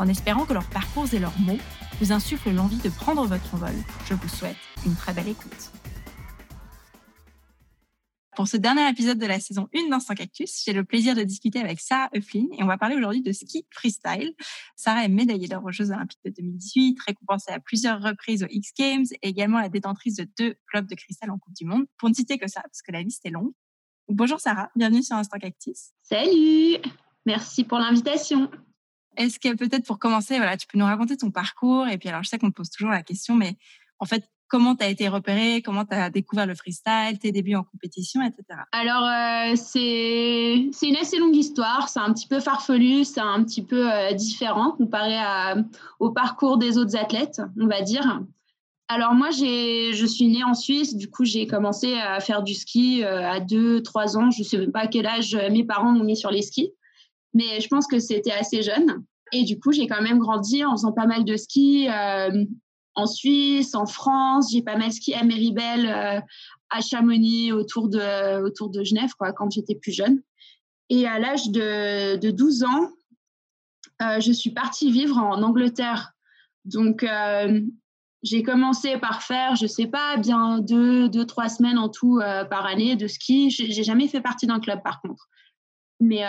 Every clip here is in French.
En espérant que leurs parcours et leurs mots vous insuffle l'envie de prendre votre envol. Je vous souhaite une très belle écoute. Pour ce dernier épisode de la saison 1 d'Instant Cactus, j'ai le plaisir de discuter avec Sarah Euflin et on va parler aujourd'hui de ski freestyle. Sarah est médaillée d'or aux Jeux Olympiques de 2018, récompensée à plusieurs reprises aux X Games et également la détentrice de deux globes de cristal en Coupe du Monde, pour ne citer que ça, parce que la liste est longue. Bonjour Sarah, bienvenue sur Instant Cactus. Salut, merci pour l'invitation. Est-ce que peut-être pour commencer, voilà, tu peux nous raconter ton parcours? Et puis alors, je sais qu'on te pose toujours la question, mais en fait, comment tu as été repéré Comment tu as découvert le freestyle, tes débuts en compétition, etc. Alors, euh, c'est une assez longue histoire. C'est un petit peu farfelu, c'est un petit peu euh, différent comparé au parcours des autres athlètes, on va dire. Alors moi, je suis née en Suisse, du coup j'ai commencé à faire du ski euh, à 2-3 ans. Je ne sais pas à quel âge mes parents m'ont mis sur les skis mais je pense que c'était assez jeune. Et du coup, j'ai quand même grandi en faisant pas mal de ski euh, en Suisse, en France. J'ai pas mal ski à Méribel, euh, à Chamonix, autour de, autour de Genève, quand j'étais plus jeune. Et à l'âge de, de 12 ans, euh, je suis partie vivre en Angleterre. Donc, j'ai commencé par faire, je sais pas, bien deux, deux trois semaines en tout par année de ski. J'ai jamais fait partie d'un club, par contre. Mais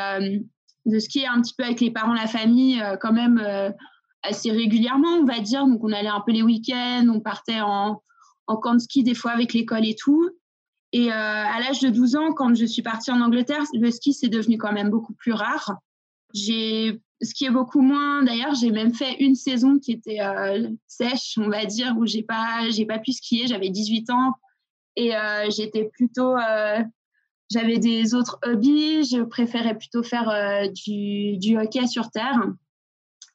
de skier un petit peu avec les parents, la famille, euh, quand même euh, assez régulièrement, on va dire. Donc, on allait un peu les week-ends, on partait en, en camp de ski des fois avec l'école et tout. Et euh, à l'âge de 12 ans, quand je suis partie en Angleterre, le ski, c'est devenu quand même beaucoup plus rare. J'ai skié beaucoup moins. D'ailleurs, j'ai même fait une saison qui était sèche, on va dire, où j'ai pas, j'ai pas pu skier. J'avais 18 ans et j'étais plutôt j'avais des autres hobbies. Je préférais plutôt faire euh, du, hockey sur terre.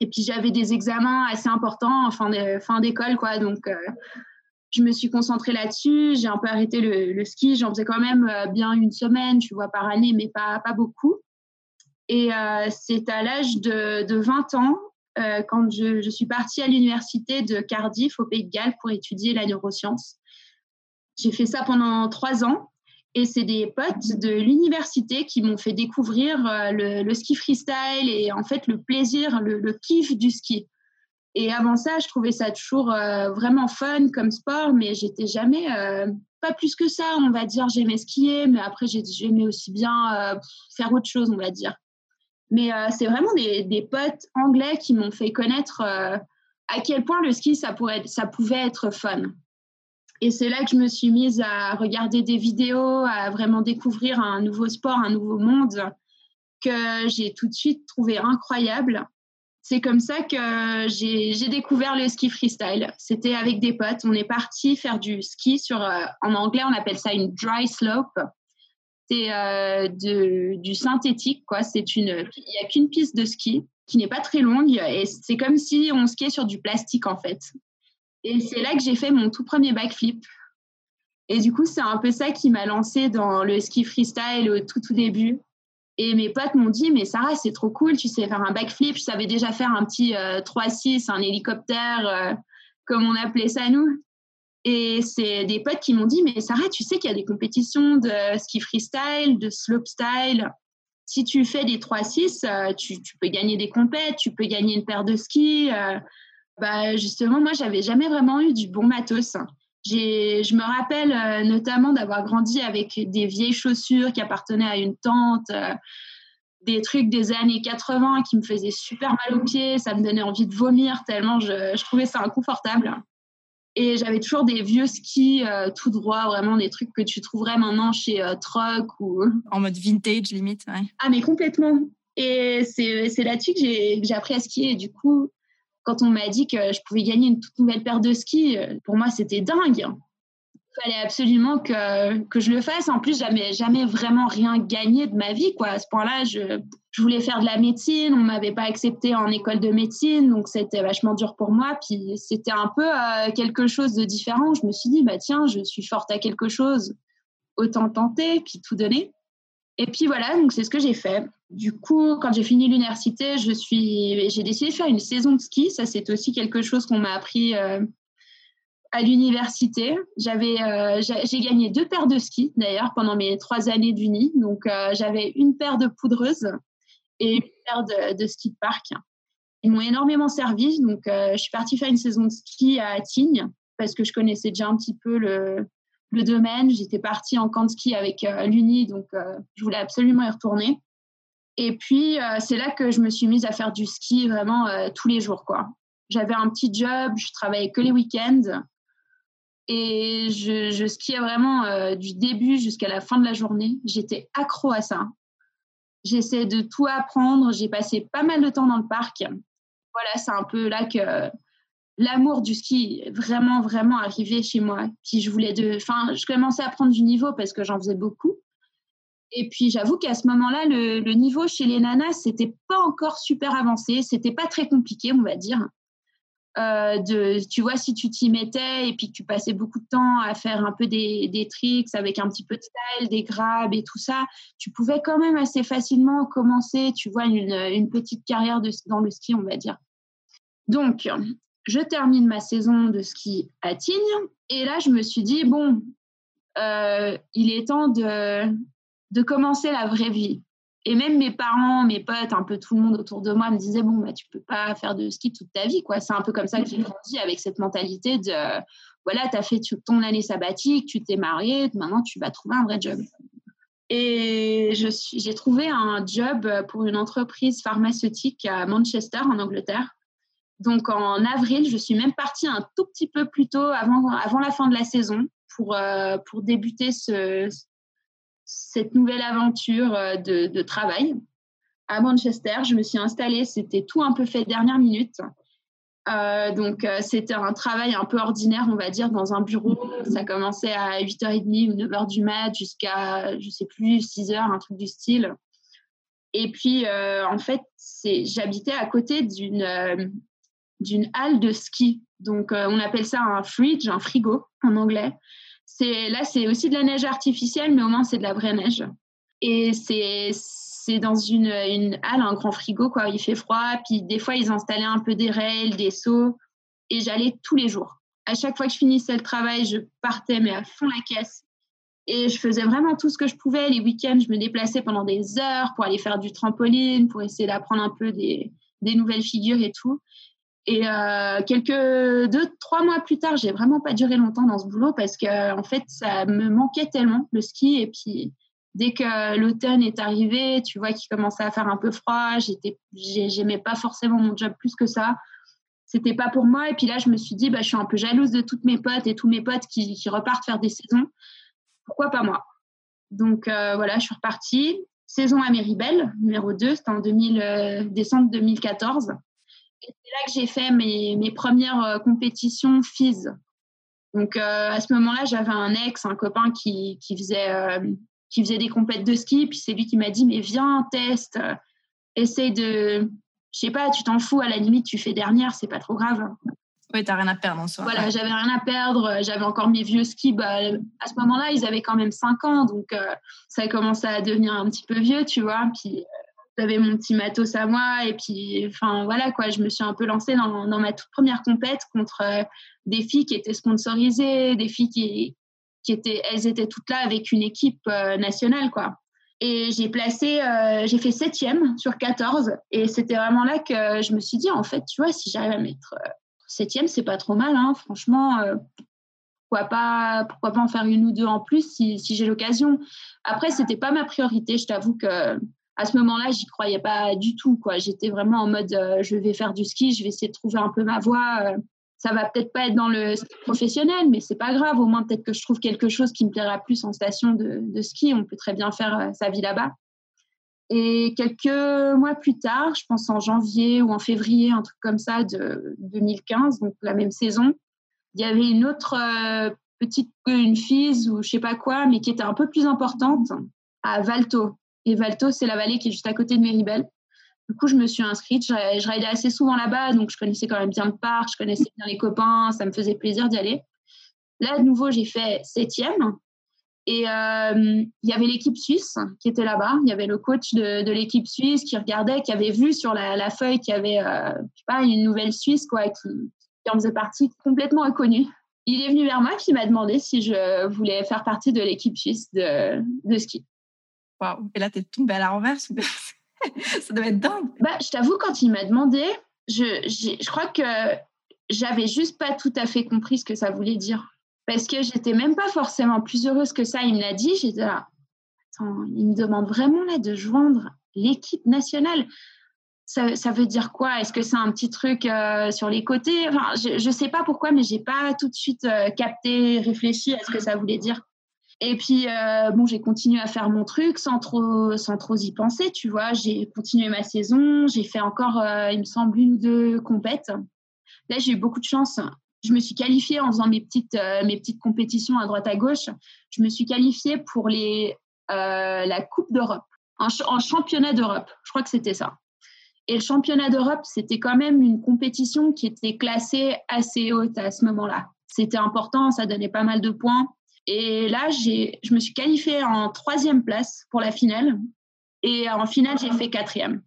Et puis j'avais des examens assez importants en fin d'école, quoi. Donc euh, je me suis concentrée là-dessus. J'ai un peu arrêté le, ski. J'en faisais quand même euh, bien une semaine, tu vois, par année, mais pas, pas beaucoup. Et c'est à l'âge de, 20 ans, quand je, je, suis partie à l'université de Cardiff, au Pays de Galles, pour étudier la neuroscience. J'ai fait ça pendant trois ans. Et c'est des potes de l'université qui m'ont fait découvrir euh, le, ski freestyle et en fait le plaisir, le, kiff du ski. Et avant ça, je trouvais ça toujours euh, vraiment fun comme sport, mais j'étais jamais, euh, pas plus que ça, on va dire. J'aimais skier, mais après, j'aimais aussi bien faire autre chose, on va dire. Mais c'est vraiment des, des, potes anglais qui m'ont fait connaître à quel point le ski, ça, pourrait, ça pouvait être fun. Et c'est là que je me suis mise à regarder des vidéos, à vraiment découvrir un nouveau sport, un nouveau monde que j'ai tout de suite trouvé incroyable. C'est comme ça que j'ai découvert le ski freestyle. C'était avec des potes. On est parti faire du ski sur, euh, en anglais, on appelle ça une dry slope. C'est euh, du synthétique, quoi. C'est une, il n'y a qu'une piste de ski qui n'est pas très longue et c'est comme si on skiait sur du plastique en fait. Et c'est là que j'ai fait mon tout premier backflip. Et du coup, c'est un peu ça qui m'a lancé dans le ski freestyle au tout, tout début. Et mes potes m'ont dit, mais Sarah, c'est trop cool, tu sais faire un backflip. Je savais déjà faire un petit 3-6, euh, un hélicoptère, euh, comme on appelait ça nous. Et c'est des potes qui m'ont dit, mais Sarah, tu sais qu'il y a des compétitions de ski freestyle, de slopestyle. Si tu fais des 3-6, euh, tu, tu, peux gagner des compètes, tu peux gagner une paire de skis. Bah, justement, moi, j'avais jamais vraiment eu du bon matos. Je me rappelle euh, notamment d'avoir grandi avec des vieilles chaussures qui appartenaient à une tante, euh, des trucs des années 80 qui me faisaient super mal aux pieds, ça me donnait envie de vomir tellement je, trouvais ça inconfortable. Et j'avais toujours des vieux skis euh, tout droit, vraiment des trucs que tu trouverais maintenant chez Troc ou... En mode vintage limite, ouais. Ah mais complètement. Et c'est là-dessus que j'ai appris à skier. Et du coup, quand on m'a dit que je pouvais gagner une toute nouvelle paire de skis, euh, pour moi, c'était dingue. Il fallait absolument que, que je le fasse. En plus, j'avais jamais vraiment rien gagné de ma vie. Quoi. À ce point-là, je je voulais faire de la médecine, on m'avait pas accepté en école de médecine, donc c'était vachement dur pour moi. Puis c'était un peu euh, quelque chose de différent. Je me suis dit, bah tiens, je suis forte à quelque chose, autant tenter, puis tout donner. Et puis voilà, donc c'est ce que j'ai fait. Du coup, quand j'ai fini l'université, je suis, j'ai décidé de faire une saison de ski. Ça, c'est aussi quelque chose qu'on m'a appris euh, à l'université. J'avais, euh, j'ai gagné deux paires de skis d'ailleurs pendant mes trois années d'uni. Donc j'avais une paire de poudreuses et une paire de, ski de parc. Ils m'ont énormément servi. Donc, euh, je suis partie faire une saison de ski à Tignes parce que je connaissais déjà un petit peu le, le domaine. J'étais partie en camp de ski avec euh, l'Uni, donc euh, je voulais absolument y retourner. Et puis, c'est là que je me suis mise à faire du ski vraiment tous les jours. quoi. J'avais un petit job, je travaillais que les week-ends. Et je, skiais vraiment du début jusqu'à la fin de la journée. J'étais accro à ça. J'essaie de tout apprendre. J'ai passé pas mal de temps dans le parc. Voilà, c'est un peu là que l'amour du ski est vraiment, vraiment arrivé chez moi. Puis je voulais de. Enfin, je commençais à prendre du niveau parce que j'en faisais beaucoup. Et puis j'avoue qu'à ce moment-là, le, niveau chez les nanas, c'était pas encore super avancé. C'était pas très compliqué, on va dire. Euh, de, tu vois, si tu t'y mettais et puis que tu passais beaucoup de temps à faire un peu des, des, tricks avec un petit peu de style, des grabs et tout ça, tu pouvais quand même assez facilement commencer, tu vois, une, petite carrière dans le ski, on va dire. Donc, je termine ma saison de ski à Tignes et là, je me suis dit, bon, euh, il est temps de, de commencer la vraie vie. Et même mes parents, mes potes, un peu tout le monde autour de moi me disaient bon, bah, tu peux pas faire de ski toute ta vie. quoi. C'est un peu comme ça que j'ai grandi avec cette mentalité de voilà, tu as fait ton année sabbatique, tu t'es marié, maintenant tu vas trouver un vrai job. Et j'ai trouvé un job pour une entreprise pharmaceutique à Manchester, en Angleterre. Donc en avril, je suis même partie un tout petit peu plus tôt avant, avant la fin de la saison pour, euh, pour débuter ce, cette nouvelle aventure euh, de, travail à Manchester. Je me suis installée, c'était tout un peu fait dernière minute. Euh, donc, euh, c'était un travail un peu ordinaire, on va dire, dans un bureau. Ça commençait à 8h30 ou 9h du mat jusqu'à, je sais plus, 6h, un truc du style. Et puis, en fait, j'habitais à côté d'une d'une halle de ski. Donc, on appelle ça un fridge, un frigo en anglais c'est là c'est aussi de la neige artificielle, mais au moins c'est de la vraie neige. Et c'est dans une, une halle, un grand frigo quoi. Il fait froid, puis des fois ils installaient un peu des rails, des seaux, et j'allais tous les jours. À chaque fois que je finissais le travail, je partais mais à fond la caisse. Et je faisais vraiment tout ce que je pouvais. Les week-ends, je me déplaçais pendant des heures pour aller faire du trampoline, pour essayer d'apprendre un peu des, des nouvelles figures et tout. Et euh, quelques deux, trois mois plus tard, j'ai vraiment pas duré longtemps dans ce boulot parce que en fait, ça me manquait tellement le ski. Et puis, dès que l'automne est arrivé, tu vois qu'il commençait à faire un peu froid. J'étais, j'aimais pas forcément mon job plus que ça. C'était pas pour moi. Et puis là, je me suis dit, bah, je suis un peu jalouse de toutes mes potes et tous mes potes qui, repartent faire des saisons. Pourquoi pas moi? Donc euh, voilà, je suis repartie. Saison à Méribel, numéro 2, c'était en 2000, euh, décembre 2014 c'est là que j'ai fait mes, mes premières euh, compétitions FIS. Donc euh, à ce moment-là, j'avais un ex, un copain qui, qui faisait, euh, qui faisait des compètes de ski. Puis c'est lui qui m'a dit Mais viens, teste, essaye de. Je sais pas, tu t'en fous, à la limite, tu fais dernière, c'est pas trop grave. Oui, t'as rien à perdre en soi. Voilà, j'avais rien à perdre. J'avais encore mes vieux skis. Bah, à ce moment-là, ils avaient quand même 5 ans. Donc, ça a commencé à devenir un petit peu vieux, tu vois. Puis, j'avais mon petit matos à moi et puis enfin voilà quoi. Je me suis un peu lancée dans, ma toute première compète contre euh, des filles qui étaient sponsorisées des filles qui qui étaient elles étaient toutes là avec une équipe euh, nationale quoi. Et j'ai placé euh, j'ai fait septième sur 14 et c'était vraiment là que je me suis dit en fait tu vois si j'arrive à mettre septième c'est pas trop mal hein, franchement pourquoi pas pourquoi pas en faire une ou deux en plus si, si j'ai l'occasion. Après c'était pas ma priorité je t'avoue que à ce moment-là, j'y croyais pas du tout. Quoi. J'étais vraiment en mode, euh, je vais faire du ski, je vais essayer de trouver un peu ma voie. Euh, ça va peut-être pas être dans le professionnel, mais c'est pas grave. Au moins, peut-être que je trouve quelque chose qui me plaira plus en station de, ski. On peut très bien faire euh, sa vie là-bas. Et quelques mois plus tard, je pense en janvier ou en février, un truc comme ça, de 2015, donc la même saison, il y avait une autre petite, une FIS ou je sais pas quoi, mais qui était un peu plus importante à Valto Et Valto, c'est la vallée qui est juste à côté de Méribel. Du coup, je me suis inscrite. Je, je assez souvent là-bas, donc je connaissais quand même bien le parc, je connaissais bien les copains, ça me faisait plaisir d'y aller. Là, de nouveau, j'ai fait septième. Et euh, il y avait l'équipe suisse qui était là-bas. Il y avait le coach de, l'équipe suisse qui regardait, qui avait vu sur la, feuille qu'il y avait, euh, une nouvelle Suisse quoi, qui, qui en faisait partie, complètement inconnue. Il est venu vers moi et m'a demandé si je voulais faire partie de l'équipe suisse de ski. Waouh Et là, tu es tombée à la renverse Ça doit être dingue. Bah, je t'avoue, quand il m'a demandé, je, je crois que j'avais juste pas tout à fait compris ce que ça voulait dire parce que j'étais même pas forcément plus heureuse que ça. Il me l'a dit, j'étais là. Attends, il me demande vraiment là de joindre l'équipe nationale. Ça, ça, veut dire quoi? Est-ce que c'est un petit truc euh, sur les côtés? Enfin, Je ne sais pas pourquoi, mais j'ai pas tout de suite euh, capté, réfléchi à ce que ça voulait dire. Et puis, euh, bon, j'ai continué à faire mon truc sans trop, sans trop y penser, tu vois. J'ai continué ma saison, j'ai fait encore, il me semble, une ou deux compètes. Là, j'ai eu beaucoup de chance je me suis qualifiée en faisant mes petites, euh, mes petites compétitions à droite à gauche. Je me suis qualifiée pour les, euh, la Coupe d'Europe, en, championnat d'Europe. Je crois que c'était ça. Et le championnat d'Europe, c'était quand même une compétition qui était classée assez haute à ce moment-là. C'était important, ça donnait pas mal de points. Et là, je me suis qualifiée en troisième place pour la finale. Et en finale, j'ai fait quatrième.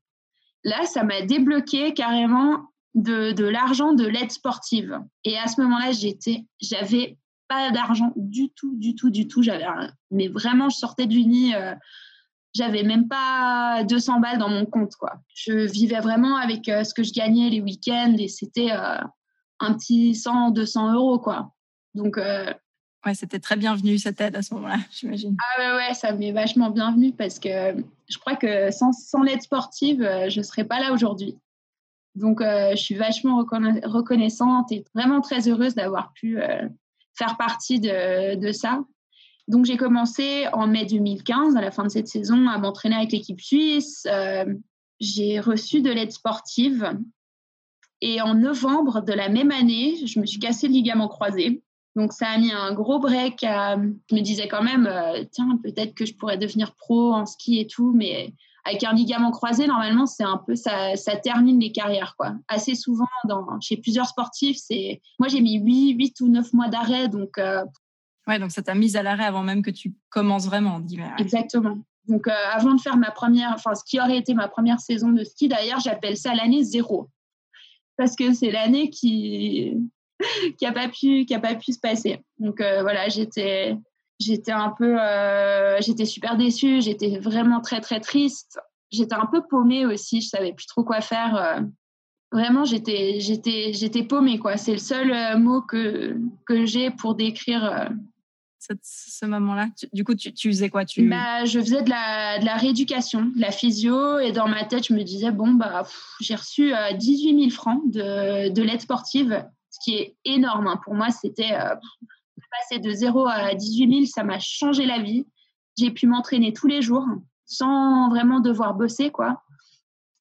Là, ça m'a débloqué carrément de, l'argent de l'aide sportive. Et à ce moment-là, j'étais, j'avais pas d'argent du tout, du tout, du tout. J'avais, mais vraiment, je sortais du nid. Euh, j'avais même pas 200 balles dans mon compte, quoi. Je vivais vraiment avec euh, ce que je gagnais les week-ends et c'était euh, un petit 100, 200 euros, quoi. Donc, ouais, c'était très bienvenu cette aide à ce moment-là, j'imagine. Ah ouais, ça m'est vachement bienvenu parce que je crois que sans, sans l'aide sportive, je serais pas là aujourd'hui. Donc, euh, je suis vachement reconnaissante et vraiment très heureuse d'avoir pu euh, faire partie de, ça. Donc, j'ai commencé en mai 2015, à la fin de cette saison, à m'entraîner avec l'équipe suisse. Euh, j'ai reçu de l'aide sportive. Et en novembre de la même année, je me suis cassé le ligament croisé. Donc, ça a mis un gros break. je me disais quand même, tiens, peut-être que je pourrais devenir pro en ski et tout, mais avec un ligament croisé, normalement, c'est un peu ça, ça termine les carrières, quoi. Assez souvent, dans, chez plusieurs sportifs, c'est. Moi, j'ai mis 8, 8 ou 9 mois d'arrêt, donc. Euh, ouais, donc ça t'a mise à l'arrêt avant même que tu commences vraiment, Exactement. Donc, euh, avant de faire ma première, enfin, ce qui aurait été ma première saison de ski, d'ailleurs, j'appelle ça l'année zéro. Parce que c'est l'année qui qui n'a pas, pu, qui a pas pu se passer. Donc, euh, voilà, j'étais j'étais un peu, euh, j'étais super déçue, j'étais vraiment très très triste. J'étais un peu paumée aussi, je savais plus trop quoi faire. Euh. Vraiment, j'étais, j'étais, j'étais paumée quoi. C'est le seul mot que que j'ai pour décrire. ce moment-là. Du coup, tu, tu faisais quoi? Tu... Bah, je faisais de la, de la rééducation, de la physio, et dans ma tête, je me disais bon bah, j'ai reçu 18 000 francs de, de l'aide sportive, qui est énorme. Hein. Pour moi, c'était passer de 0 à 18 000, ça m'a changé la vie. J'ai pu m'entraîner tous les jours sans vraiment devoir bosser, quoi.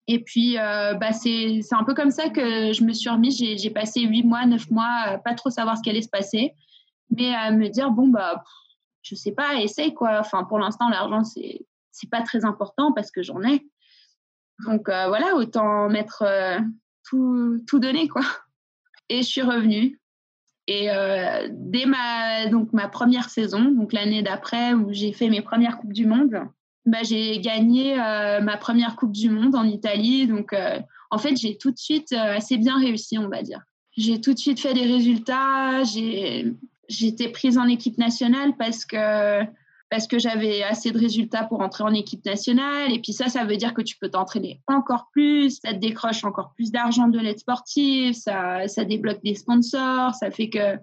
Et puis, euh, bah, c'est un peu comme ça que je me suis remise. J'ai passé 8 mois, 9 mois, pas trop savoir ce qui allait se passer, mais à me dire, bon, bah, je sais pas, essaye, quoi. Enfin, pour l'instant, l'argent, c'est c'est pas très important parce que j'en ai. Donc, euh, voilà, autant mettre euh, tout, tout donner, quoi. Et je suis revenue. Et euh, dès ma, donc, ma première saison, donc l'année d'après où j'ai fait mes premières Coupes du Monde, bah, j'ai gagné euh, ma première Coupe du Monde en Italie. Donc, euh, en fait, j'ai tout de suite assez bien réussi, on va dire. J'ai tout de suite fait des résultats. J'ai été prise en équipe nationale parce que parce que j'avais assez de résultats pour entrer en équipe nationale. Et puis ça, ça veut dire que tu peux t'entraîner encore plus, ça te décroche encore plus d'argent de l'aide sportive, ça, ça débloque des sponsors, ça fait que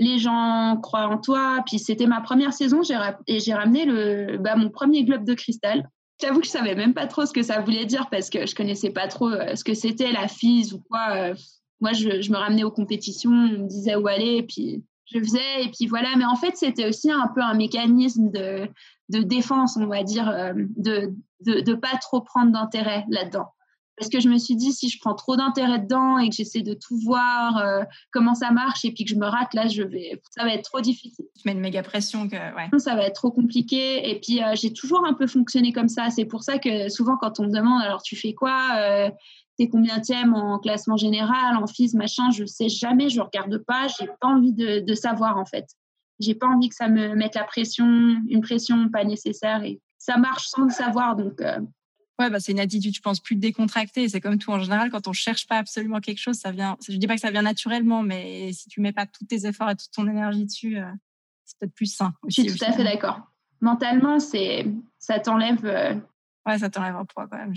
les gens croient en toi. Puis c'était ma première saison et j'ai ramené le, bah, mon premier globe de cristal. J'avoue que je savais même pas trop ce que ça voulait dire parce que je connaissais pas trop euh, ce que c'était la FIS ou quoi. Euh. Moi, je, je, me ramenais aux compétitions, on me disait où aller, et puis je faisais et puis voilà mais en fait c'était aussi un peu un mécanisme de, de défense on va dire euh, de, de, de pas trop prendre d'intérêt là-dedans parce que je me suis dit, si je prends trop d'intérêt dedans et que j'essaie de tout voir, euh, comment ça marche, et puis que je me rate, là, je vais, ça va être trop difficile. Tu mets une méga pression que, ouais. Ça va être trop compliqué. Et puis, euh, j'ai toujours un peu fonctionné comme ça. C'est pour ça que souvent, quand on me demande, alors tu fais quoi euh, T'es combien thème en classement général, en FIS, machin Je sais jamais, je regarde pas. J'ai pas envie de, de savoir, en fait. J'ai pas envie que ça me mette la pression, une pression pas nécessaire. Et ça marche sans le savoir. Donc, Ouais, bah, c'est une attitude, je pense, plus décontractée. C'est comme tout en général, quand on cherche pas absolument quelque chose, ça vient. Je dis pas que ça vient naturellement, mais si tu mets pas tous tes efforts et toute ton énergie dessus, euh, c'est peut-être plus sain. je suis tout à fait d'accord. Mentalement, c'est ça t'enlève. Euh, ouais, ça t'enlève un poids quand même.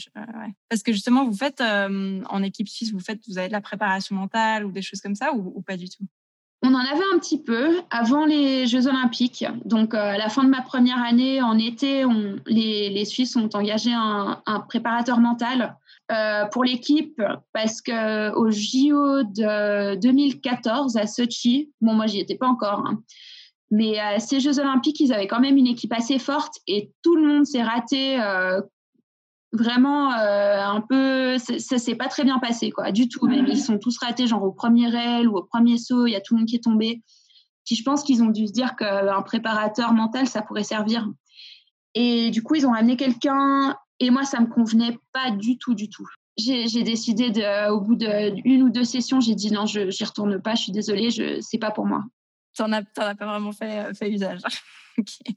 Parce que justement, vous faites euh, en équipe suisse, vous faites, vous avez de la préparation mentale ou des choses comme ça, ou pas du tout? On en avait un petit peu avant les Jeux Olympiques. Donc, euh, à la fin de ma première année, en été, les, Suisses ont engagé un, préparateur mental euh, pour l'équipe parce que au JO de 2014 à Sochi, bon, moi, j'y étais pas encore, hein, mais à ces Jeux Olympiques, ils avaient quand même une équipe assez forte et tout le monde s'est raté euh, vraiment euh, un peu ça s'est pas très bien passé quoi du tout. Ils sont tous ratés genre au premier rail ou au premier saut il y a tout le monde qui est tombé. Puis je pense qu'ils ont dû se dire qu'un préparateur mental ça pourrait servir. Et du coup ils ont amené quelqu'un et moi ça me convenait pas du tout du tout. J'ai décidé de, au bout d'une ou deux sessions j'ai dit non je j'y retourne pas je suis désolée je c'est pas pour moi. T'en as, as pas vraiment fait, euh, fait usage. Ok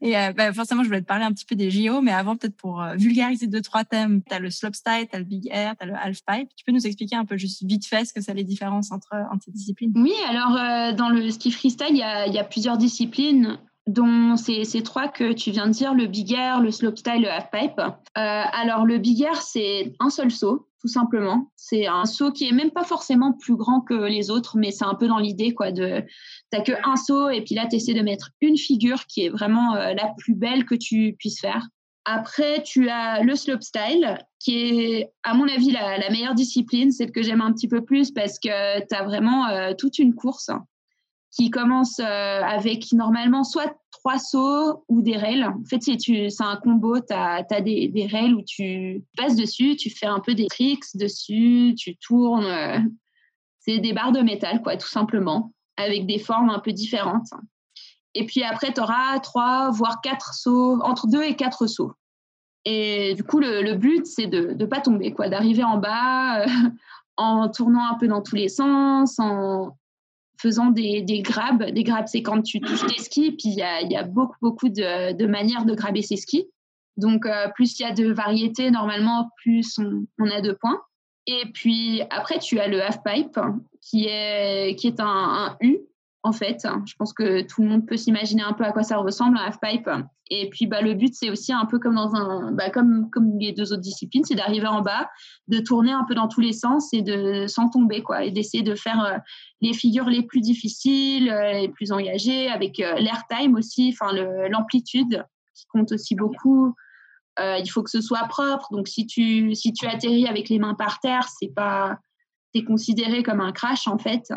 et euh, bah, forcément, je voulais te parler un petit peu des JO, mais avant, peut-être pour euh, vulgariser deux, trois thèmes, tu as le slopestyle, tu as le big air, tu as le halfpipe. Tu peux nous expliquer un peu juste vite fait ce que c'est les différences entre, entre ces disciplines? Oui, alors euh, dans le ski freestyle, il y a, y a, plusieurs disciplines dont ces, ces trois que tu viens de dire, le big air, le slopestyle, le halfpipe. Euh, alors le big air, c'est un seul saut, tout simplement. C'est un saut qui est même pas forcément plus grand que les autres, mais c'est un peu dans l'idée quoi de t'as que un saut et puis là tu essaies de mettre une figure qui est vraiment euh, la plus belle que tu puisses faire. Après, tu as le slopestyle, qui est, à mon avis, la, meilleure discipline, celle que j'aime un petit peu plus parce que tu as vraiment euh, toute une course qui commence euh, avec normalement soit trois sauts ou des rails. En fait, c'est un combo, tu as, des, rails où tu passes dessus, tu fais un peu des tricks dessus, tu tournes. Euh, c'est des barres de métal, quoi, tout simplement, avec des formes un peu différentes. Et puis après, tu auras trois, voire quatre sauts, entre deux et quatre sauts. Et du coup, le, but, c'est de ne pas tomber, quoi, d'arriver en bas euh, en tournant un peu dans tous les sens, en, faisant des, des grabs. Des grabs, c'est quand tu touches tes skis, puis il y a, y a, beaucoup, beaucoup de, de, manières de graber ses skis. Donc, euh, plus il y a de variétés, normalement, plus on, a de points. Et puis, après, tu as le half-pipe, qui est, qui est un, un U, en fait. Je pense que tout le monde peut s'imaginer un peu à quoi ça ressemble, un half-pipe. Et puis, bah, le but, c'est aussi un peu comme dans un, bah, comme, comme les deux autres disciplines, c'est d'arriver en bas, de tourner un peu dans tous les sens et de sans tomber, quoi, et d'essayer de faire euh, les figures les plus difficiles, euh, les plus engagées, avec euh, l'airtime aussi, enfin, l'amplitude qui compte aussi beaucoup. il faut que ce soit propre. Donc, si tu, si tu atterris avec les mains par terre, c'est pas, c'est considéré comme un crash, en fait.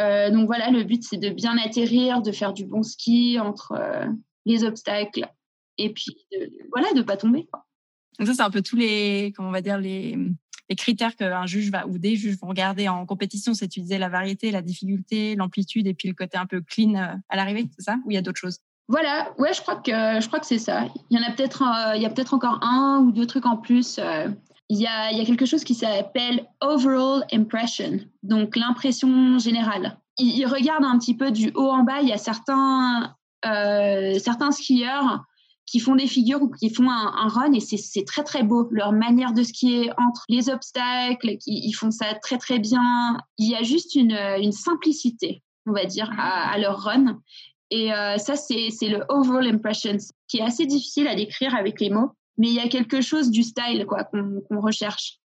Euh, donc voilà, le but c'est de bien atterrir, de faire du bon ski entre euh, les obstacles et puis de, voilà de pas tomber. Donc ça c'est un peu tous les comment on va dire les, les critères qu'un juge va ou des juges vont regarder en compétition, c'est tu disais la variété, la difficulté, l'amplitude et puis le côté un peu clean euh, à l'arrivée, c'est ça? Ou il y a d'autres choses? Voilà, ouais, je crois que je crois que c'est ça. Il y en a peut-être il y a peut-être encore un ou deux trucs en plus il y a, quelque chose qui s'appelle overall impression, donc l'impression générale. Il, regarde un petit peu du haut en bas. Il y a certains, euh, certains skieurs qui font des figures ou qui font un, run et c'est très très beau. Leur manière de skier entre les obstacles, ils, font ça très très bien. Il y a juste une, simplicité, on va dire, à, leur run. Et euh, ça, c'est le overall impression, qui est assez difficile à décrire avec les mots mais il y a quelque chose du style quoi qu'on recherche.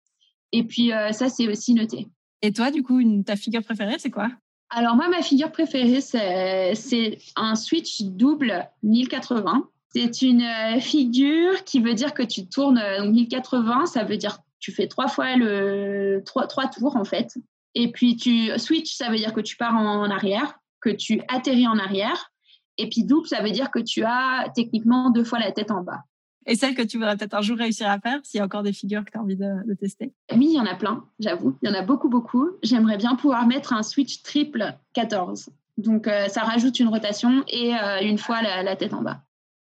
Et puis euh, ça, c'est aussi noté. Et toi, du coup, une, ta figure préférée, c'est quoi? Alors moi, ma figure préférée, c'est un switch double 1080. C'est une euh, figure qui veut dire que tu tournes euh, donc 1080, ça veut dire tu fais trois fois le trois, trois tours en fait. Et puis tu switch, ça veut dire que tu pars en arrière, que tu atterris en arrière. Et puis double, ça veut dire que tu as techniquement deux fois la tête en bas. Et celle que tu voudrais peut-être un jour réussir à faire, s'il y a encore des figures que tu as envie de, tester Oui, il y en a plein, j'avoue. Il y en a beaucoup, beaucoup. J'aimerais bien pouvoir mettre un switch triple 14. Donc, euh, ça rajoute une rotation et euh, une fois la, tête en bas.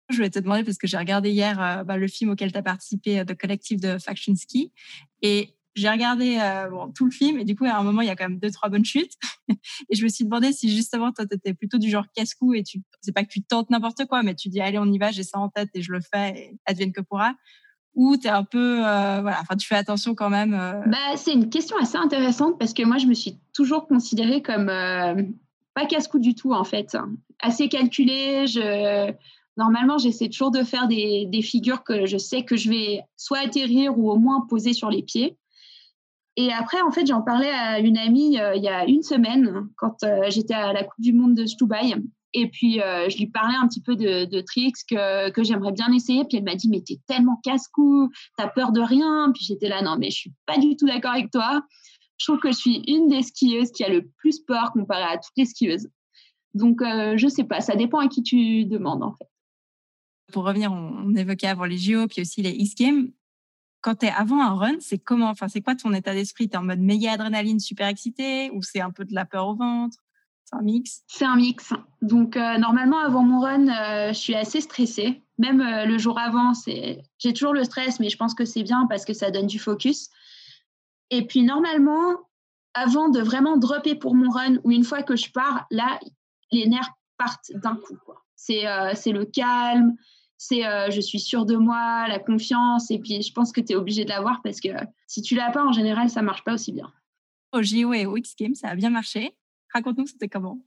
Je voulais te demander parce que j'ai regardé hier euh, bah, le film auquel tu as participé, The Collective de Faction Ski. Et j'ai regardé bon, tout le film et du coup, à un moment, il y a quand même deux, trois bonnes chutes. et je me suis demandé si justement, toi, tu étais plutôt du genre casse-cou et tu, c'est pas que tu tentes n'importe quoi, mais tu dis, allez, on y va, j'ai ça en tête et je le fais et advienne que pourra. Ou tu es un peu, voilà, enfin, tu fais attention quand même. Bah, c'est une question assez intéressante parce que moi, je me suis toujours considérée comme pas casse-cou du tout en fait. Assez calculé. Je... Normalement, j'essaie toujours de faire des, figures que je sais que je vais soit atterrir ou au moins poser sur les pieds. Et après, en fait, j'en parlais à une amie euh, il y a une semaine quand euh, j'étais à la Coupe du Monde de Stubai. Et puis, euh, je lui parlais un petit peu de, tricks que, que j'aimerais bien essayer. Puis elle m'a dit, mais t'es tellement casse-cou, t'as peur de rien. Puis j'étais là, non, mais je suis pas du tout d'accord avec toi je trouve que je suis une des skieuses qui a le plus peur comparé à toutes les skieuses. Donc, je sais pas, ça dépend à qui tu demandes en fait. Pour revenir, on, évoquait avant les JO, puis aussi les X-Games. Quand tu es avant un run, c'est comment Enfin, c'est quoi ton état d'esprit? Tu es en mode méga adrénaline, super excité, ou c'est un peu de la peur au ventre? C'est un mix? C'est un mix. Donc, euh, normalement, avant mon run, euh, je suis assez stressée. Même le jour avant, j'ai toujours le stress, mais je pense que c'est bien parce que ça donne du focus. Et puis normalement, avant de vraiment dropper pour mon run, ou une fois que je pars, là, les nerfs partent d'un coup. Euh, c'est le calme, c'est euh, je suis sûre de moi, la confiance, et puis je pense que tu es obligé de l'avoir parce que si tu l'as pas, en général, ça marche pas aussi bien. Au JO et au X Games, ça a bien marché. Raconte-nous, c'était comment?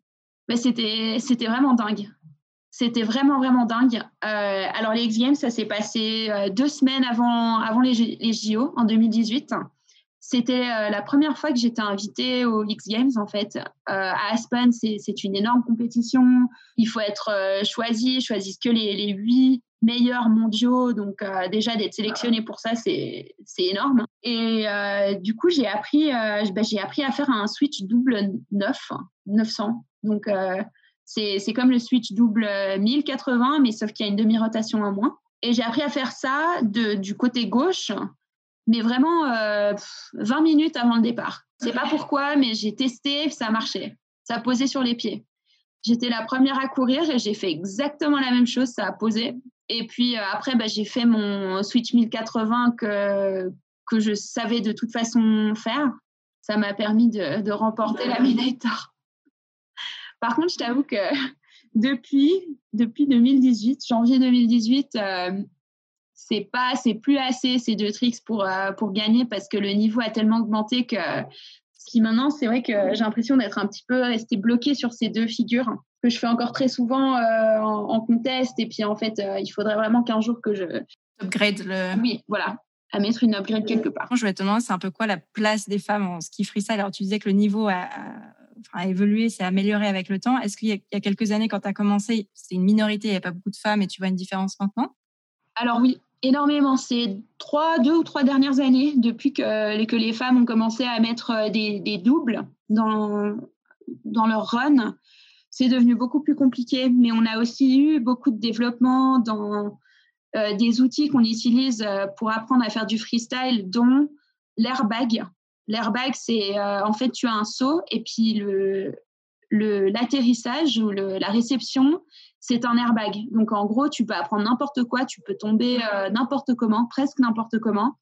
Mais c'était vraiment dingue. C'était vraiment, vraiment dingue. Euh, alors, les X Games, ça s'est passé deux semaines avant, avant les, les JO, en 2018. C'était euh, la première fois que j'étais invitée aux X Games, en fait. Euh, à Aspen, c'est une énorme compétition. Il faut être euh, choisi, choisissent que les huit meilleurs mondiaux. Donc, déjà, d'être sélectionné pour ça, c'est énorme. Et du coup, j'ai appris, bah, j'ai appris à faire un switch double 9, 900. Donc, c'est comme le switch double 1080, mais sauf qu'il y a une demi-rotation en moins. Et j'ai appris à faire ça du côté gauche mais vraiment 20 euh, minutes avant le départ. Je sais pas pourquoi, mais j'ai testé, ça marchait. Ça posait sur les pieds. J'étais la première à courir et j'ai fait exactement la même chose, ça a posé. Et puis euh, après, bah, j'ai fait mon Switch 1080 que, que je savais de toute façon faire. Ça m'a permis de, de remporter la médaille. Par contre, je t'avoue que depuis, depuis 2018, janvier 2018, c'est pas, c'est plus assez ces deux tricks pour, euh, pour gagner parce que le niveau a tellement augmenté que ce qui maintenant, c'est vrai que j'ai l'impression d'être un petit peu resté bloqué sur ces deux figures que je fais encore très souvent euh, en, contest. Et puis en fait, euh, il faudrait vraiment qu'un jour que je upgrade le. Oui, voilà, à mettre une upgrade quelque part. Je vais te demander, c'est un peu quoi la place des femmes en ski freestyle? Alors tu disais que le niveau a, évolué, s'est amélioré avec le temps. Est-ce qu'il y, y, a quelques années, quand tu as commencé, c'était une minorité, il n'y avait pas beaucoup de femmes et tu vois une différence maintenant? Alors oui, énormément. Ces trois, deux ou trois dernières années, depuis que, que les femmes ont commencé à mettre euh, des, doubles dans, dans leur run, c'est devenu beaucoup plus compliqué. Mais on a aussi eu beaucoup de développement dans euh, des outils qu'on utilise euh, pour apprendre à faire du freestyle, dont l'airbag. L'airbag, c'est en fait, tu as un saut et puis le, l'atterrissage ou la réception, c'est un airbag. Donc en gros, tu peux apprendre n'importe quoi, tu peux tomber euh, n'importe comment, presque n'importe comment.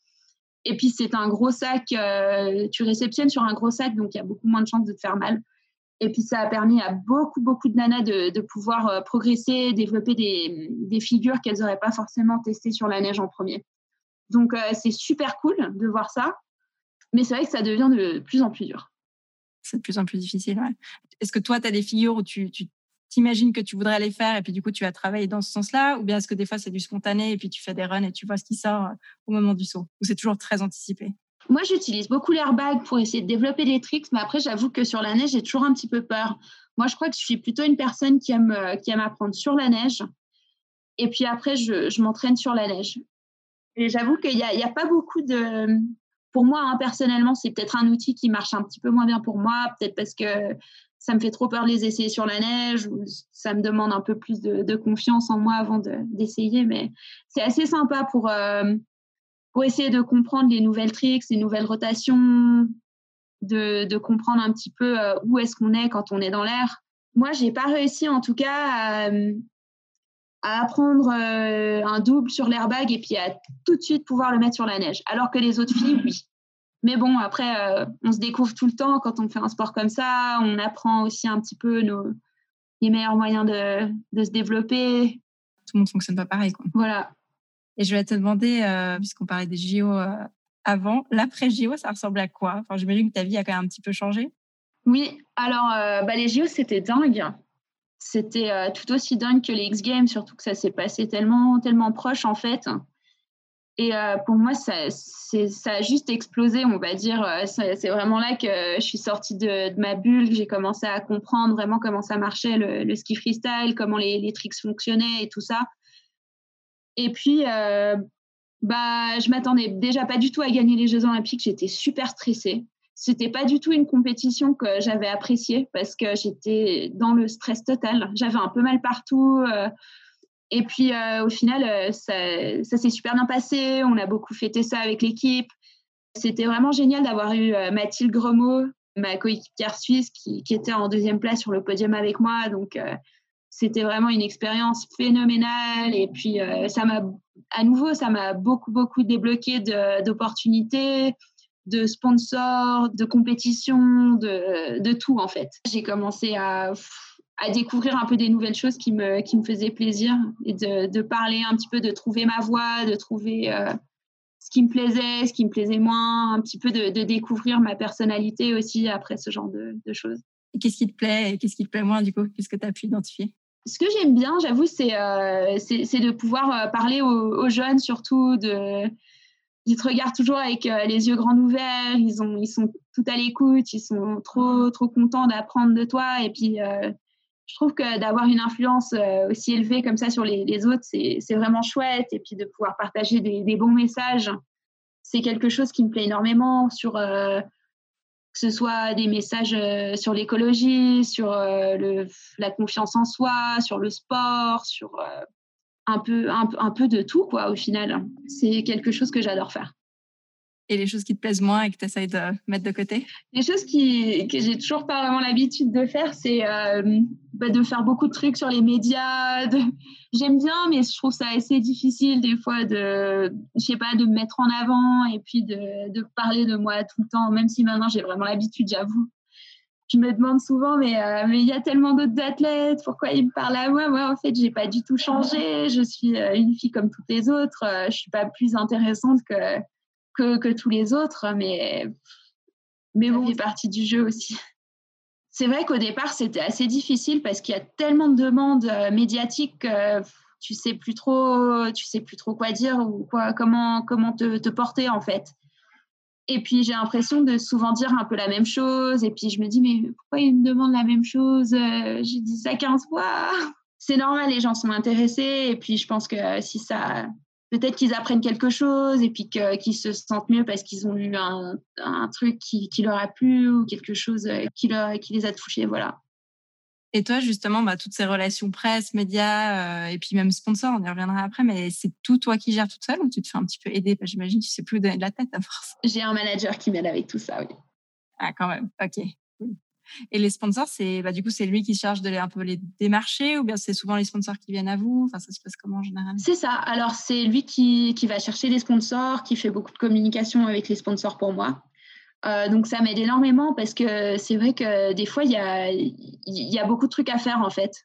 Et puis c'est un gros sac, euh, tu réceptionnes sur un gros sac, donc il y a beaucoup moins de chances de te faire mal. Et puis ça a permis à beaucoup, beaucoup de nanas de, pouvoir euh, progresser, développer des, des figures qu'elles n'auraient pas forcément testées sur la neige en premier. Donc c'est super cool de voir ça, mais c'est vrai que ça devient de plus en plus dur. C'est de plus en plus difficile. Est-ce que toi, tu as des figures où tu t'imagines que tu voudrais les faire et puis du coup tu vas travailler dans ce sens-là ou bien est-ce que des fois c'est du spontané et puis tu fais des runs et tu vois ce qui sort euh, au moment du saut ou c'est toujours très anticipé? Moi j'utilise beaucoup l'airbag pour essayer de développer des tricks mais après j'avoue que sur la neige j'ai toujours un petit peu peur. Moi je crois que je suis plutôt une personne qui aime, euh, qui aime apprendre sur la neige et puis après je, je m'entraîne sur la neige. Et j'avoue qu'il n'y a, a, pas beaucoup de pour moi, hein, personnellement, c'est peut-être un outil qui marche un petit peu moins bien pour moi, peut-être parce que ça me fait trop peur de les essayer sur la neige ça me demande un peu plus de, confiance en moi avant d'essayer. mais c'est assez sympa pour, euh, pour essayer de comprendre les nouvelles tricks, les nouvelles rotations, de, de comprendre un petit peu euh, où est-ce qu'on est quand on est dans l'air. Moi, j'ai pas réussi en tout cas à, à apprendre euh, un double sur l'airbag et puis à tout de suite pouvoir le mettre sur la neige. Alors que les autres filles, oui. Mais bon, après, euh, on se découvre tout le temps quand on fait un sport comme ça. On apprend aussi un petit peu nos, les meilleurs moyens de, de se développer. Tout le monde fonctionne pas pareil. Quoi. Voilà. Et je vais te demander, euh, puisqu'on parlait des JO euh, avant, l'après-JO, ça ressemble à quoi? Enfin, J'imagine que ta vie a quand même un petit peu changé. Oui, alors bah, les JO, c'était dingue. C'était tout aussi dingue que les X Games, surtout que ça s'est passé tellement, tellement proche en fait. Et euh, pour moi, ça, a juste explosé, on va dire. Euh, c'est vraiment là que je suis sortie de, ma bulle, que j'ai commencé à comprendre vraiment comment ça marchait, le, ski freestyle, comment les, les, tricks fonctionnaient et tout ça. Et puis, euh, bah, je m'attendais déjà pas du tout à gagner les Jeux Olympiques. J'étais super stressée. C'était pas du tout une compétition que j'avais appréciée parce que j'étais dans le stress total. J'avais un peu mal partout. Et puis, euh, au final, euh, ça, s'est super bien passé. On a beaucoup fêté ça avec l'équipe. C'était vraiment génial d'avoir eu euh, Mathilde Gremaud, ma coéquipière suisse, qui, était en deuxième place sur le podium avec moi. Donc, c'était vraiment une expérience phénoménale. Et puis, ça m'a, à nouveau, ça m'a beaucoup, beaucoup débloqué d'opportunités, de sponsors, de compétitions, de, de tout, en fait. J'ai commencé à à découvrir un peu des nouvelles choses qui me, qui me faisaient plaisir et de, de parler un petit peu, de trouver ma voix, de trouver euh, ce qui me plaisait, ce qui me plaisait moins, un petit peu de, de découvrir ma personnalité aussi après ce genre de, de choses. Et qu'est-ce qui te plaît et qu'est-ce qui te plaît moins du coup? Qu'est-ce que tu as pu identifier? Ce que j'aime bien, j'avoue, c'est euh, c'est de pouvoir euh, parler aux, aux, jeunes surtout, de, ils te regardent toujours avec les yeux grands ouverts, ils, ont, ils sont tout à l'écoute, ils sont trop, trop contents d'apprendre de toi et puis je trouve que d'avoir une influence euh, aussi élevée comme ça sur les, autres, c'est vraiment chouette. Et puis de pouvoir partager des, bons messages, c'est quelque chose qui me plaît énormément sur euh, que ce soit des messages euh, sur l'écologie, sur la confiance en soi, sur le sport, sur un, peu, un, un peu de tout, quoi, au final. C'est quelque chose que j'adore faire et les choses qui te plaisent moins et que tu essayes de mettre de côté? Les choses que j'ai toujours pas vraiment l'habitude de faire, c'est euh, bah, de faire beaucoup de trucs sur les médias. J'aime bien, mais je trouve ça assez difficile des fois de, je sais pas, de me mettre en avant et puis de, parler de moi tout le temps, même si maintenant j'ai vraiment l'habitude, j'avoue. Je me demande souvent, mais euh, mais il y a tellement d'autres athlètes, pourquoi ils me parlent à moi? Moi, en fait, j'ai pas du tout changé. Je suis euh, une fille comme toutes les autres. Je suis pas plus intéressante que que, que tous les autres, mais, mais bon, c'est partie du jeu aussi. C'est vrai qu'au départ, c'était assez difficile parce qu'il y a tellement de demandes euh, médiatiques que tu sais plus trop, tu sais plus trop quoi dire ou quoi, comment, comment te, te porter en fait. Et puis j'ai l'impression de souvent dire un peu la même chose. Et puis je me dis, mais pourquoi ils me demandent la même chose? Euh, J'ai dit ça 15 fois. C'est normal, les gens sont intéressés. Et puis je pense que si ça, peut-être qu'ils apprennent quelque chose et puis qu'ils se sentent mieux parce qu'ils ont lu un, un truc qui, qui, leur a plu ou quelque chose euh, qui, leur, qui les a touchés. Voilà. Et toi, justement, bah, toutes ces relations presse, médias euh, et puis même sponsors, on y reviendra après, mais c'est tout toi qui gères toute seule ou tu te fais un petit peu aider? J'imagine que tu sais plus donner de la tête à force. J'ai un manager qui m'aide avec tout ça, oui. Ah, quand même, ok. Et les sponsors, c'est bah, du coup c'est lui qui charge de les, un peu les démarcher ou bien c'est souvent les sponsors qui viennent à vous? Enfin, ça se passe comment en général? C'est ça. Alors c'est lui qui, qui, va chercher les sponsors, qui fait beaucoup de communication avec les sponsors pour moi. Euh, donc ça m'aide énormément parce que c'est vrai que des fois il y a, y a beaucoup de trucs à faire en fait.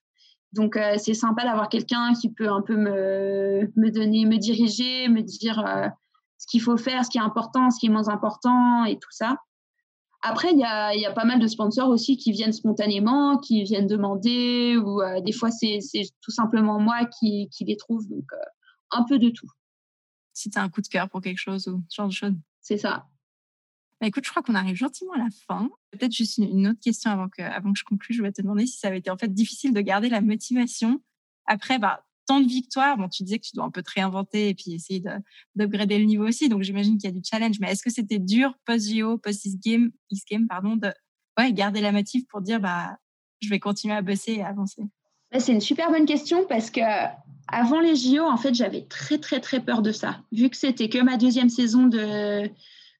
Donc euh, c'est sympa d'avoir quelqu'un qui peut un peu me, me donner, me diriger, me dire euh, ce qu'il faut faire, ce qui est important, ce qui est moins important et tout ça. Après, il y a, y a, pas mal de sponsors aussi qui viennent spontanément, qui viennent demander, ou euh, des fois, c'est tout simplement moi qui, qui les trouve. Donc, euh, un peu de tout. Si tu as un coup de cœur pour quelque chose ou ce genre de choses. C'est ça. Bah, écoute, je crois qu'on arrive gentiment à la fin. Peut-être juste une, autre question avant que, avant que je conclue. Je vais te demander si ça avait été en fait difficile de garder la motivation après bah, tant de victoires, bon, tu disais que tu dois un peu te réinventer et puis essayer d'upgrader le niveau aussi. Donc, j'imagine qu'il y a du challenge. Mais est-ce que c'était dur post-JO, post-X-Game, X-Game, pardon, de ouais, garder la motive pour dire, bah, je vais continuer à bosser et avancer? C'est une super bonne question parce que avant les JO, en fait, j'avais très, très, très peur de ça. Vu que c'était que ma deuxième saison de,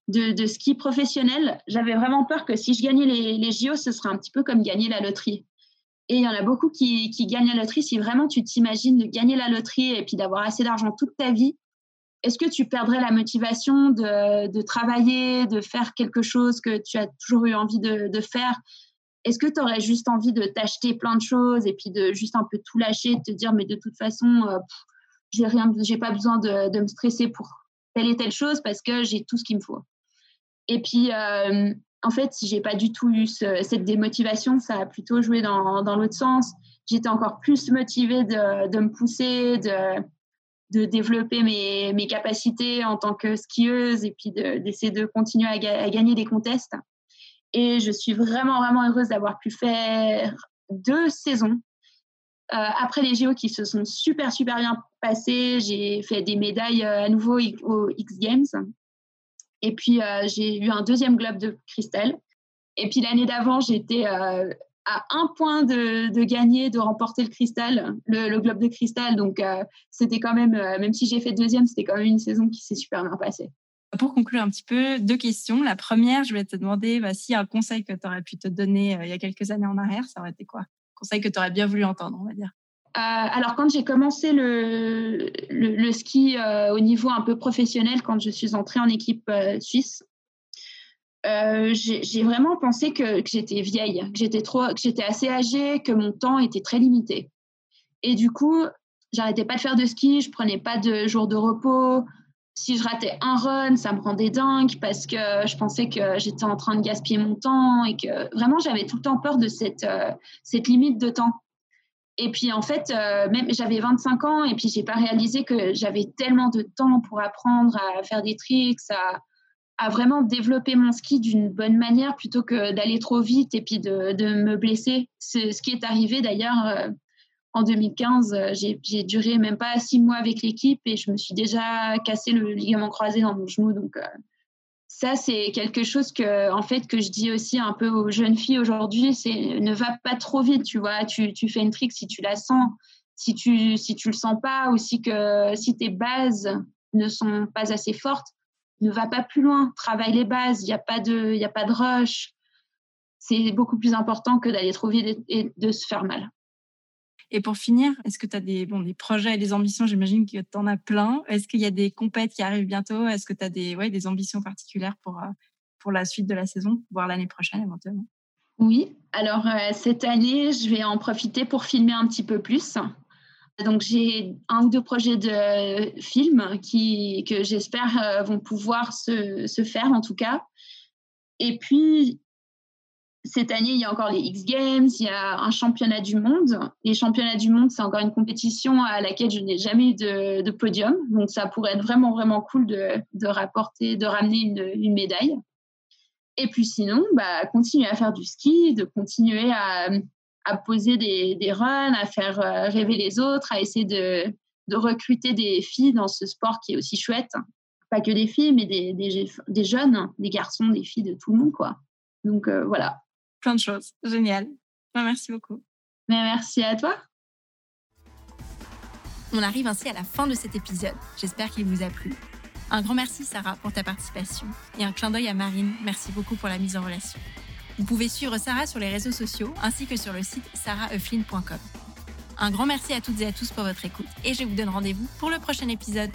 de, ski professionnel, j'avais vraiment peur que si je gagnais les, les, JO, ce serait un petit peu comme gagner la loterie. Et il y en a beaucoup qui, gagnent la loterie. Si vraiment tu t'imagines de gagner la loterie et puis d'avoir assez d'argent toute ta vie, est-ce que tu perdrais la motivation de, travailler, de faire quelque chose que tu as toujours eu envie de, faire? Est-ce que tu aurais juste envie de t'acheter plein de choses et puis de juste un peu tout lâcher, de te dire mais de toute façon, euh, j'ai rien, j'ai pas besoin de, de, me stresser pour telle et telle chose parce que j'ai tout ce qu'il me faut? Et puis, euh, en fait, si j'ai pas du tout eu cette démotivation, ça a plutôt joué dans, l'autre sens. J'étais encore plus motivée de, me pousser, de, développer mes, capacités en tant que skieuse et puis d'essayer de, continuer à, à, gagner des contests. Et je suis vraiment, vraiment heureuse d'avoir pu faire deux saisons. Euh, après les JO qui se sont super, super bien passées, j'ai fait des médailles euh, à nouveau aux X Games. Et puis, euh, j'ai eu un deuxième globe de cristal. Et puis, l'année d'avant, j'étais euh, à un point de, gagner, de remporter le cristal, le, globe de cristal. Donc, euh, c'était quand même, même si j'ai fait deuxième, c'était quand même une saison qui s'est super bien passée. Pour conclure un petit peu, deux questions. La première, je vais te demander bah, a un conseil que tu aurais pu te donner il y a quelques années en arrière, ça aurait été quoi? Conseil que tu aurais bien voulu entendre, on va dire. Euh, alors, quand j'ai commencé le, ski euh, au niveau un peu professionnel, quand je suis entrée en équipe euh, suisse, j'ai vraiment pensé que, j'étais vieille, que j'étais assez âgée, que mon temps était très limité. Et du coup, j'arrêtais pas de faire de ski, je prenais pas de jours de repos. Si je ratais un run, ça me rendait dingue parce que je pensais que j'étais en train de gaspiller mon temps et que vraiment j'avais tout le temps peur de cette limite de temps. Et puis en fait, euh, même j'avais 25 ans et puis j'ai pas réalisé que j'avais tellement de temps pour apprendre à faire des tricks, à, vraiment développer mon ski d'une bonne manière plutôt que d'aller trop vite et puis de, me blesser. C'est ce qui est arrivé d'ailleurs euh, en 2015. J'ai duré même pas six mois avec l'équipe et je me suis déjà cassé le ligament croisé dans mon genou. Donc euh, ça, c'est quelque chose que, en fait, que je dis aussi un peu aux jeunes filles aujourd'hui, c'est ne va pas trop vite, tu vois. Tu, tu, fais une trick si tu la sens, si tu si tu le sens pas, ou si que si tes bases ne sont pas assez fortes, ne va pas plus loin. Travaille les bases. Il n'y a pas de il a pas de rush. C'est beaucoup plus important que d'aller trop vite et de se faire mal. Et pour finir, est-ce que tu as des, bon, des projets et des ambitions? J'imagine que tu en as plein. Est-ce qu'il y a des compètes qui arrivent bientôt? Est-ce que tu as des, ouais, des ambitions particulières pour, euh, pour la suite de la saison, voire l'année prochaine éventuellement? Oui, alors euh, cette année, je vais en profiter pour filmer un petit peu plus. Donc j'ai un ou deux projets de films qui, que j'espère euh, vont pouvoir se, se, faire en tout cas. Et puis cette année, il y a encore les X Games, il y a un championnat du monde. Les championnats du monde, c'est encore une compétition à laquelle je n'ai jamais eu de, podium. Donc, ça pourrait être vraiment, vraiment cool de, rapporter, de ramener une, médaille. Et puis sinon, bah, continuer à faire du ski, de continuer à, poser des, runs, à faire euh, rêver les autres, à essayer de, recruter des filles dans ce sport qui est aussi chouette. Pas que des filles, mais des, des, jeunes, des garçons, des filles, de tout le monde, quoi. Donc euh, voilà plein de choses. Génial. Ben, merci beaucoup. Mais merci à toi. On arrive ainsi à la fin de cet épisode. J'espère qu'il vous a plu. Un grand merci Sarah pour ta participation et un clin d'œil à Marine. Merci beaucoup pour la mise en relation. Vous pouvez suivre Sarah sur les réseaux sociaux ainsi que sur le site saraheuflin.com. Un grand merci à toutes et à tous pour votre écoute et je vous donne rendez-vous pour le prochain épisode.